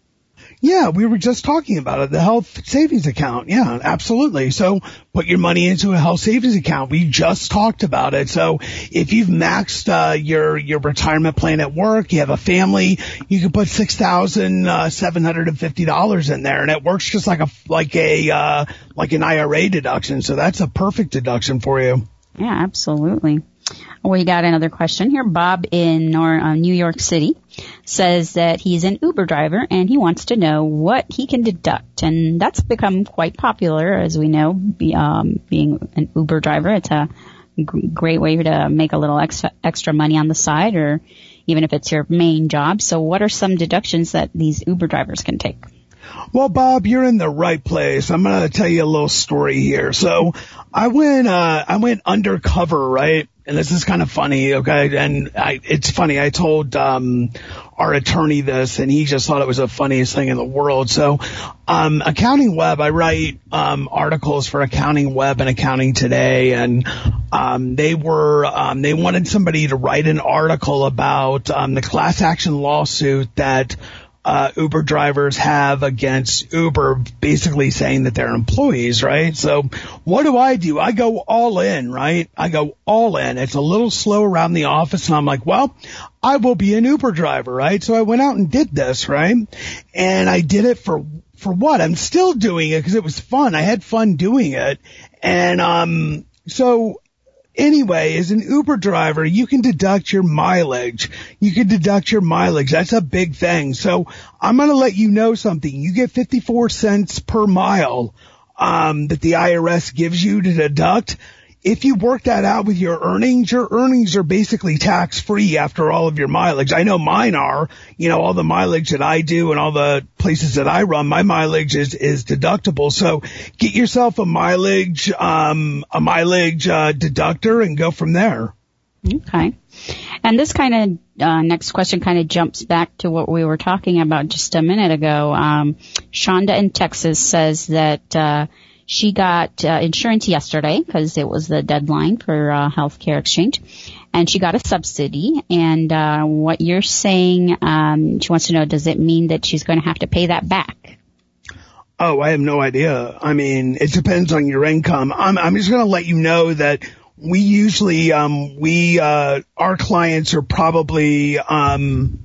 Yeah, we were just talking about it. The health savings account. Yeah, absolutely. So put your money into a health savings account. We just talked about it. So if you've maxed uh, your your retirement plan at work, you have a family, you can put six thousand uh, seven hundred and fifty dollars in there, and it works just like a like a uh, like an IRA deduction. So that's a perfect deduction for you. Yeah, absolutely. We got another question here. Bob in uh, New York City says that he's an Uber driver and he wants to know what he can deduct. And that's become quite popular, as we know, um, being an Uber driver. It's a g- great way to make a little extra, extra money on the side or even if it's your main job. So what are some deductions that these Uber drivers can take? Well, Bob, you're in the right place. I'm going to tell you a little story here. So I went, uh, I went undercover, right? And this is kind of funny, okay? And I, it's funny. I told, um, our attorney this and he just thought it was the funniest thing in the world. So, um, Accounting Web, I write, um, articles for Accounting Web and Accounting Today and, um, they were, um, they wanted somebody to write an article about, um, the class action lawsuit that, uh, Uber drivers have against Uber, basically saying that they're employees, right? So what do I do? I go all in, right? I go all in. It's a little slow around the office and I'm like, well, I will be an Uber driver, right? So I went out and did this, right? And I did it for for what? I'm still doing it because it was fun. I had fun doing it. And, um, so anyway, as an Uber driver, you can deduct your mileage. You can deduct your mileage. That's a big thing. So I'm going to let you know something. You get 54 cents per mile, um, that the IRS gives you to deduct if you work that out with your earnings, your earnings are basically tax free after all of your mileage. I know mine are, you know, all the mileage that I do and all the places that I run, my mileage is, is deductible. So get yourself a mileage, um, a mileage, uh, deductor and go from there. Okay. And this kind of uh, next question kind of jumps back to what we were talking about just a minute ago. Um, Shonda in Texas says that uh, she got uh, insurance yesterday because it was the deadline for uh, healthcare exchange, and she got a subsidy. And uh, what you're saying, um, she wants to know, does it mean that she's going to have to pay that back? Oh, I have no idea. I mean, it depends on your income. I'm, I'm just going to let you know that we usually, um, we, uh, our clients are probably, um,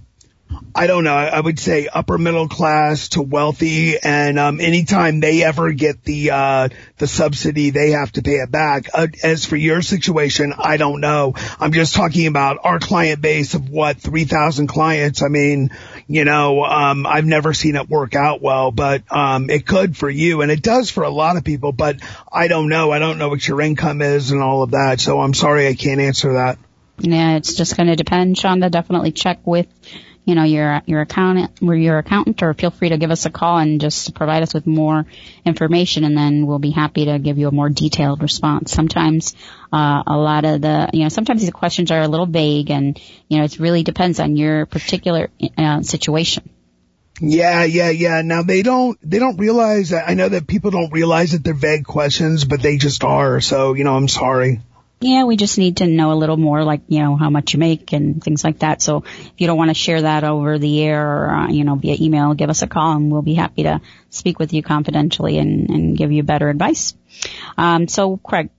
I don't know. I would say upper middle class to wealthy, and um, anytime they ever get the uh, the subsidy, they have to pay it back. Uh, as for your situation, I don't know. I'm just talking about our client base of what three thousand clients. I mean, you know, um, I've never seen it work out well, but um, it could for you, and it does for a lot of people. But I don't know. I don't know what your income is and all of that. So I'm sorry, I can't answer that. Yeah, it's just going to depend, Shonda. Definitely check with you know, your, your accountant, or your accountant, or feel free to give us a call and just provide us with more information and then we'll be happy to give you a more detailed response. Sometimes, uh, a lot of the, you know, sometimes these questions are a little vague and, you know, it really depends on your particular, uh, situation. Yeah, yeah, yeah. Now they don't, they don't realize that, I know that people don't realize that they're vague questions, but they just are. So, you know, I'm sorry. Yeah, we just need to know a little more, like you know how much you make and things like that. So if you don't want to share that over the air or uh, you know via email, give us a call and we'll be happy to speak with you confidentially and, and give you better advice. Um, so Craig,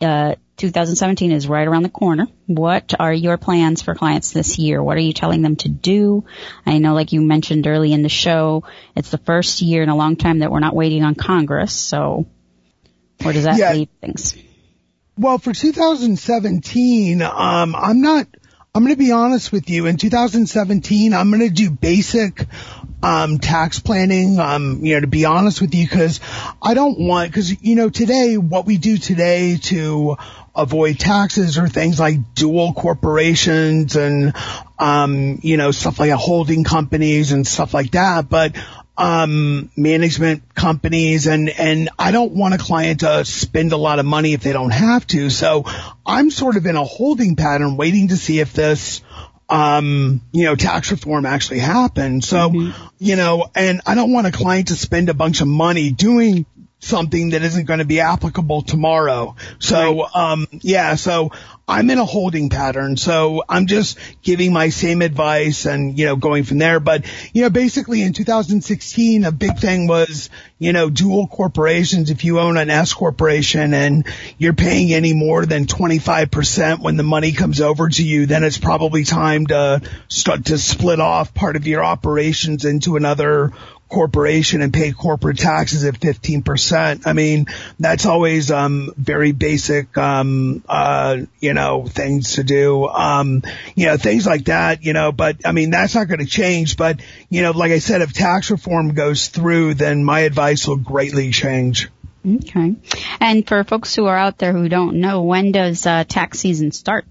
uh, 2017 is right around the corner. What are your plans for clients this year? What are you telling them to do? I know, like you mentioned early in the show, it's the first year in a long time that we're not waiting on Congress. So where does that yeah. leave things? Well, for 2017, um, I'm not, I'm going to be honest with you. In 2017, I'm going to do basic, um, tax planning, um, you know, to be honest with you, cause I don't want, cause, you know, today, what we do today to avoid taxes are things like dual corporations and, um, you know, stuff like holding companies and stuff like that. But um, management companies and, and I don't want a client to spend a lot of money if they don't have to. So I'm sort of in a holding pattern waiting to see if this, um, you know, tax reform actually happens. So, mm-hmm. you know, and I don't want a client to spend a bunch of money doing something that isn't going to be applicable tomorrow. So, right. um, yeah, so I'm in a holding pattern. So I'm just giving my same advice and, you know, going from there. But, you know, basically in 2016, a big thing was, you know, dual corporations. If you own an S corporation and you're paying any more than 25% when the money comes over to you, then it's probably time to start to split off part of your operations into another corporation and pay corporate taxes at 15%. I mean, that's always, um, very basic, um, uh, you know, things to do, um, you know, things like that, you know, but I mean, that's not going to change. But, you know, like I said, if tax reform goes through, then my advice will greatly change. Okay. And for folks who are out there who don't know, when does uh, tax season start?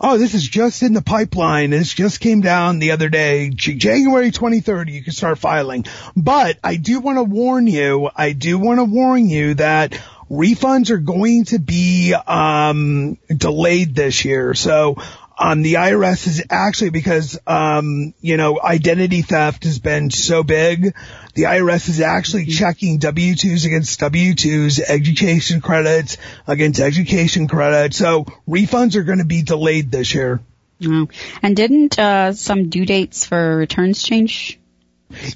Oh, this is just in the pipeline. This just came down the other day, January 23rd, you can start filing. But I do want to warn you, I do want to warn you that refunds are going to be, um, delayed this year. So um, the IRS is actually because, um, you know, identity theft has been so big. The IRS is actually mm-hmm. checking W-2s against W-2s, education credits against education credits. So refunds are going to be delayed this year. Oh. And didn't, uh, some due dates for returns change?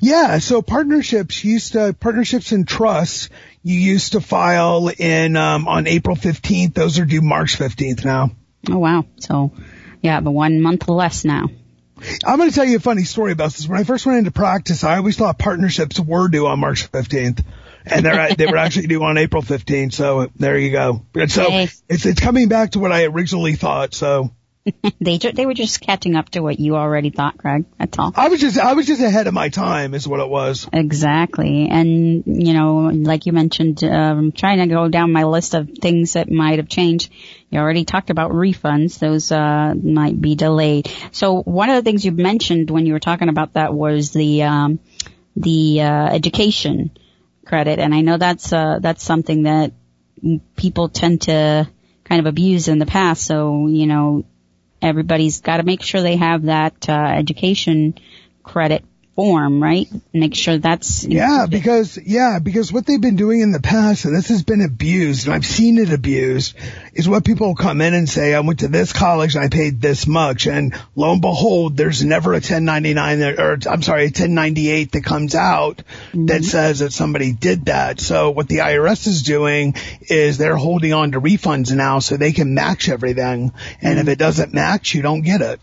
Yeah. So partnerships used to, partnerships and trusts, you used to file in, um, on April 15th. Those are due March 15th now. Oh wow. So yeah, but one month less now. I'm going to tell you a funny story about this. When I first went into practice, I always thought partnerships were due on March 15th. And they're, they were actually due on April 15th. So there you go. And so Hey. it's, it's coming back to what I originally thought. So *laughs* they ju- they were just catching up to what you already thought, Greg. That's all. I was just, I was just ahead of my time is what it was. Exactly. And, you know, like you mentioned, um, trying to go down my list of things that might have changed. You already talked about refunds. Those, uh, might be delayed. So one of the things you mentioned when you were talking about that was the, um, the, uh, education credit. And I know that's, uh, that's something that people tend to kind of abuse in the past. So, you know, everybody's got to make sure they have that, uh, education credit form, right? Make sure that's Yeah, because yeah, because what they've been doing in the past, and this has been abused, and I've seen it abused, is what people come in and say, "I went to this college, and I paid this much," and lo and behold, there's never a 1099 that, or I'm sorry, a 1098 that comes out that mm-hmm. says that somebody did that. So what the IRS is doing is they're holding on to refunds now, so they can match everything, and if mm-hmm. it doesn't match, you don't get it.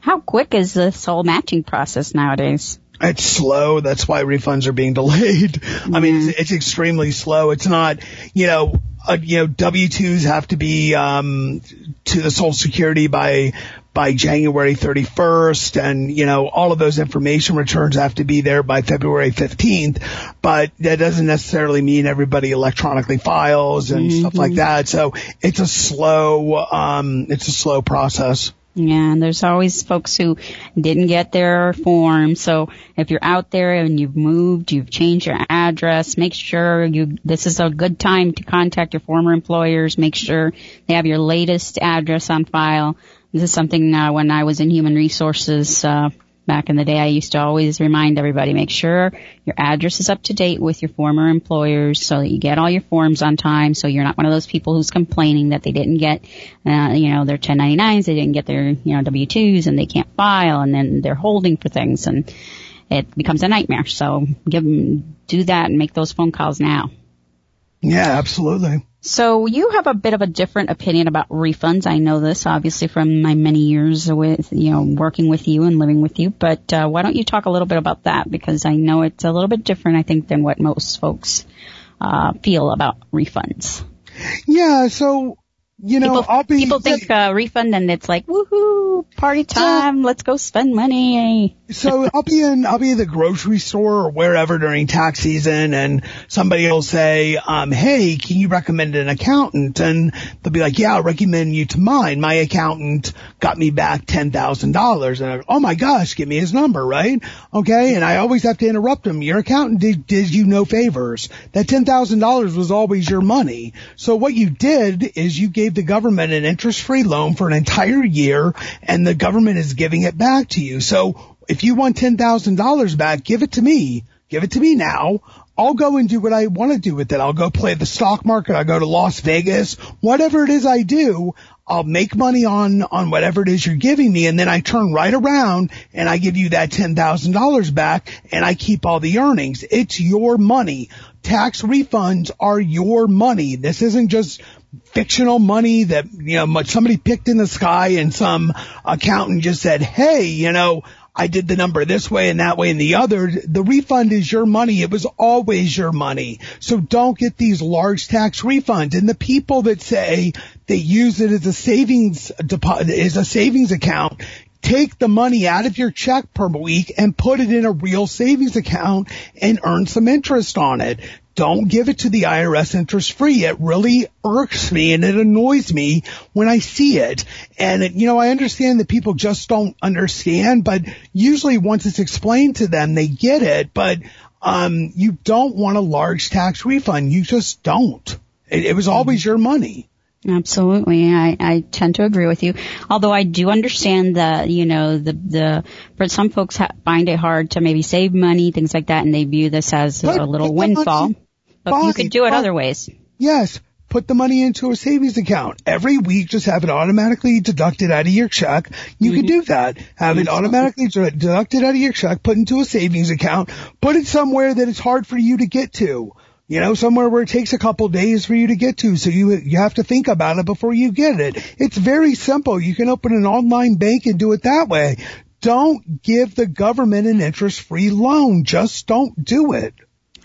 How quick is this whole matching process nowadays? It's slow. That's why refunds are being delayed. I mean, it's, it's extremely slow. It's not, you know, uh, you know, W-2s have to be, um, to the Social Security by, by January 31st and, you know, all of those information returns have to be there by February 15th, but that doesn't necessarily mean everybody electronically files and stuff like that. So it's a slow, um, it's a slow process. Yeah, and there's always folks who didn't get their form. So if you're out there and you've moved, you've changed your address, make sure you, this is a good time to contact your former employers. Make sure they have your latest address on file. This is something, uh, when I was in human resources, uh, back in the day, I used to always remind everybody, make sure your address is up to date with your former employers so that you get all your forms on time so you're not one of those people who's complaining that they didn't get, uh, you know, their 1099s, they didn't get their, you know, W-2s and they can't file and then they're holding for things and it becomes a nightmare. So give them, do that and make those phone calls now. Yeah, absolutely. So you have a bit of a different opinion about refunds. I know this obviously from my many years with, you know, working with you and living with you, but uh, why don't you talk a little bit about that because I know it's a little bit different I think than what most folks uh, feel about refunds. Yeah. So, you know, People, I'll be, people think uh, refund and it's like woohoo, party time, let's go spend money. so *laughs* I'll be in, I'll be in the grocery store or wherever during tax season and somebody will say, um, hey, can you recommend an accountant? And they'll be like, yeah, I'll recommend you to mine. My accountant got me back $10,000. And I go, oh my gosh, give me his number, right? Okay. And I always have to interrupt him. Your accountant did, did you no favors. That $10,000 was always your money. So what you did is you gave the government an interest-free loan for an entire year and the government is giving it back to you. So if you want $10,000 back, give it to me. Give it to me now. I'll go and do what I want to do with it. I'll go play the stock market. I'll go to Las Vegas. Whatever it is I do, I'll make money on, on whatever it is you're giving me. And then I turn right around and I give you that $10,000 back and I keep all the earnings. It's your money. Tax refunds are your money. This isn't just fictional money that, you know, somebody picked in the sky and some accountant just said, hey, you know, I did the number this way and that way and the other. The refund is your money. It was always your money. So don't get these large tax refunds. And the people that say they use it as a savings deposit, as a savings account, take the money out of your check per week and put it in a real savings account and earn some interest on it. Don't give it to the IRS interest free. It really irks me and it annoys me when I see it. And it, you know, I understand that people just don't understand, but usually once it's explained to them, they get it. But, um, you don't want a large tax refund. You just don't. It, it was always your money. Absolutely. I, I tend to agree with you. Although I do understand that, you know, the, the, for some folks ha- find it hard to maybe save money, things like that, and they view this as But a little windfall. But you could do it other ways. Yes. Put the money into a savings account. Every week, just have it automatically deducted out of your check. You can mm-hmm. do that. Have it automatically deducted out of your check, put into a savings account, put it somewhere that it's hard for you to get to. You know, somewhere where it takes a couple days for you to get to, so you you have to think about it before you get it. It's very simple. You can open an online bank and do it that way. don't give the government an interest-free loan. Just don't do it.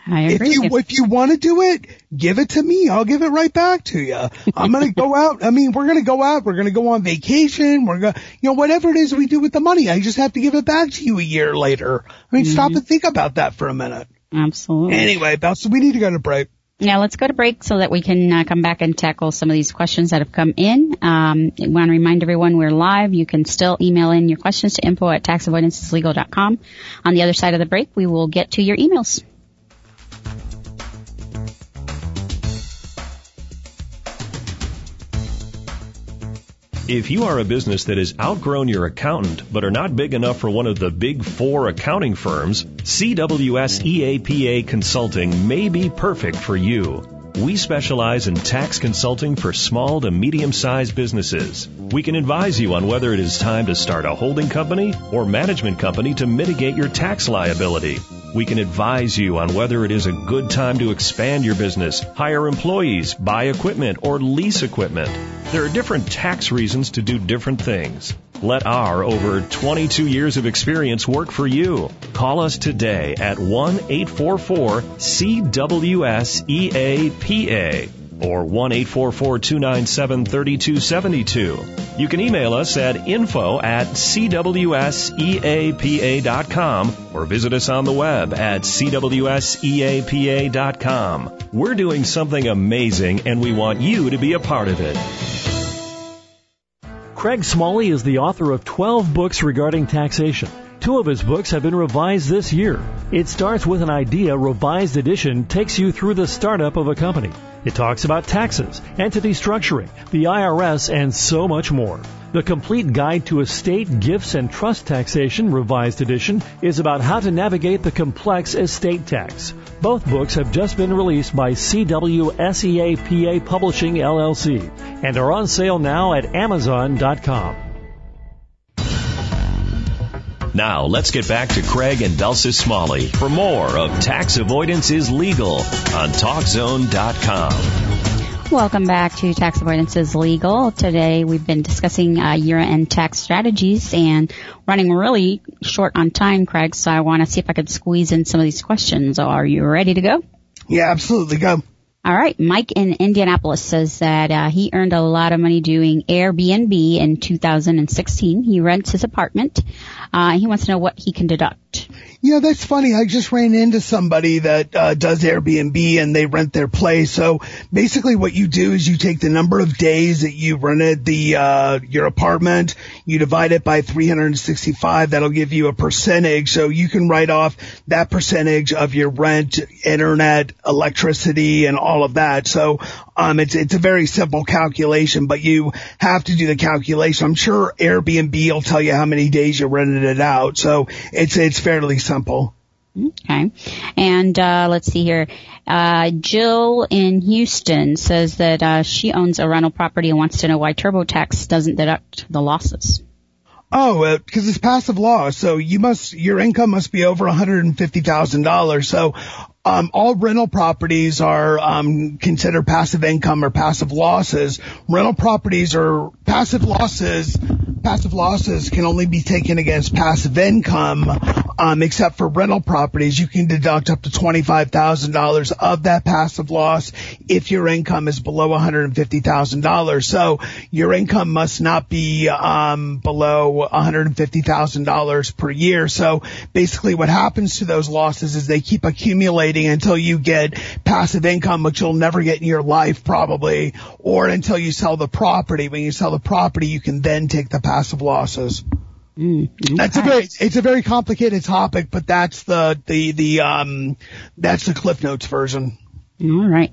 I agree. If you if you want to do it, give it to me. I'll give it right back to you. I'm gonna go out. I mean, we're gonna go out. We're gonna go on vacation. We're gonna, you know, whatever it is we do with the money, I just have to give it back to you a year later. I mean, mm-hmm. stop and think about that for a minute. Absolutely. Anyway, so we need to go to break. Now let's go to break so that we can uh, come back and tackle some of these questions that have come in. Um, I want to remind everyone we're live. You can still email in your questions to info at taxavoidanceislegal.com. On the other side of the break, we will get to your emails. If you are a business that has outgrown your accountant but are not big enough for one of the big four accounting firms, CWS EAPA Consulting may be perfect for you. We specialize in tax consulting for small to medium sized businesses. We can advise you on whether it is time to start a holding company or management company to mitigate your tax liability. We can advise you on whether it is a good time to expand your business, hire employees, buy equipment, or lease equipment. There are different tax reasons to do different things. Let our over 22 years of experience work for you. Call us today at 1 844 CWS EAPA or 1 297 3272. You can email us at info at cwseapa.com or visit us on the web at cwseapa.com. We're doing something amazing and we want you to be a part of it. Craig Smalley is the author of 12 books regarding taxation. Two of his books have been revised this year. It starts with an idea, revised edition takes you through the startup of a company. It talks about taxes, entity structuring, the IRS, and so much more. The complete guide to estate, gifts, and trust taxation, revised edition, is about how to navigate the complex estate tax. Both books have just been released by CWSEAPA Publishing LLC and are on sale now at Amazon.com. Now, let's get back to Craig and Belsis Smalley for more of Tax Avoidance is Legal on TalkZone.com. Welcome back to Tax Avoidance is Legal. Today we've been discussing uh, year-end tax strategies and running really short on time, Craig, so I want to see if I could squeeze in some of these questions. Are you ready to go? Yeah, absolutely. Go. All right. Mike in Indianapolis says that uh, he earned a lot of money doing Airbnb in 2016. He rents his apartment. Uh, he wants to know what he can deduct. Yeah, that's funny. I just ran into somebody that uh, does Airbnb and they rent their place. So basically what you do is you take the number of days that you rented the uh, your apartment, you divide it by 365, that'll give you a percentage. So you can write off that percentage of your rent, internet, electricity and all of that. So um, it's it's a very simple calculation, but you have to do the calculation. I'm sure Airbnb will tell you how many days you rented it out. So it's it's fairly simple. Okay. And uh, let's see here. Uh, Jill in Houston says that uh, she owns a rental property and wants to know why TurboTax doesn't deduct the losses. Oh, because uh, it's passive loss. So you must, your income must be over $150,000. So um, all rental properties are um, considered passive income or passive losses. Rental properties are passive losses. Passive losses can only be taken against passive income, um, except for rental properties. You can deduct up to twenty-five thousand dollars of that passive loss if your income is below one hundred and fifty thousand dollars. So your income must not be um, below one hundred and fifty thousand dollars per year. So basically, what happens to those losses is they keep accumulating until you get passive income, which you'll never get in your life probably, or until you sell the property. When you sell the property, you can then take the passive losses. Mm, okay. That's a very, it's a very complicated topic, but that's the, the, the, um, that's the Cliff Notes version. All right.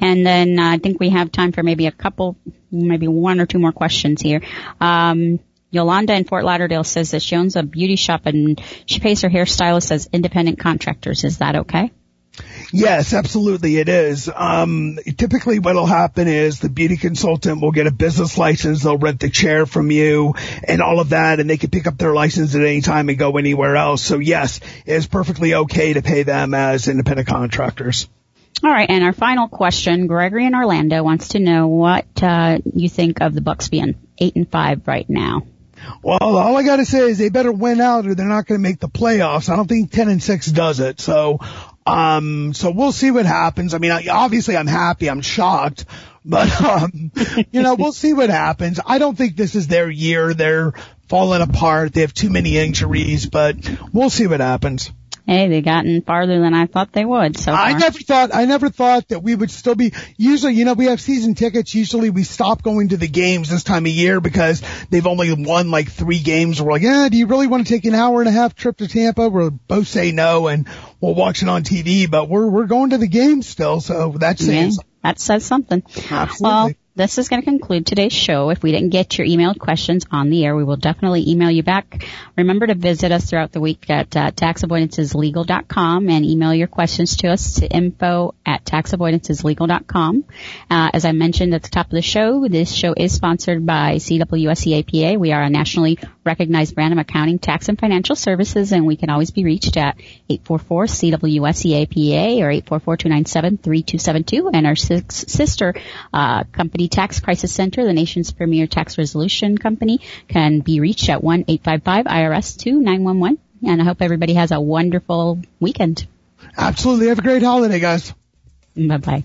And then uh, I think we have time for maybe a couple, maybe one or two more questions here. Um, Yolanda in Fort Lauderdale says that she owns a beauty shop and she pays her hairstylist as independent contractors. Is that okay? Yes, absolutely it is. Um, typically what'll happen is the beauty consultant will get a business license, they'll rent the chair from you and all of that and they can pick up their license at any time and go anywhere else. So yes, it is perfectly okay to pay them as independent contractors. All right, and our final question, Gregory in Orlando wants to know what uh, you think of the Bucks being eight and five right now. Well, all I got to say is they better win out or they're not going to make the playoffs. I don't think 10 and 6 does it. So, um, so we'll see what happens. I mean, obviously I'm happy. I'm shocked, but, um, you know, we'll see what happens. I don't think this is their year. They're falling apart. They have too many injuries, but we'll see what happens. Hey, they've gotten farther than I thought they would. So far. I never thought I never thought that we would still be. Usually, you know, we have season tickets. Usually, we stop going to the games this time of year because they've only won like three games. We're like, yeah, do you really want to take an hour and a half trip to Tampa? we both say no, and we'll watch it on TV. But we're we're going to the game still, so that's yeah, that says something. Absolutely. Well, this is going to conclude today's show. If we didn't get your emailed questions on the air, we will definitely email you back. Remember to visit us throughout the week at uh, taxavoidanceislegal.com and email your questions to us to info at taxavoidanceislegal.com. Uh, as I mentioned at the top of the show, this show is sponsored by CWSEAPA. We are a nationally recognized brand of accounting, tax, and financial services, and we can always be reached at 844-CWSEAPA or 844-297-3272 and our sister uh, company Tax Crisis Center, the nation's premier tax resolution company, can be reached at 1-855-IRS-2-911. And I hope everybody has a wonderful weekend. Absolutely. Have a great holiday, guys. Bye bye.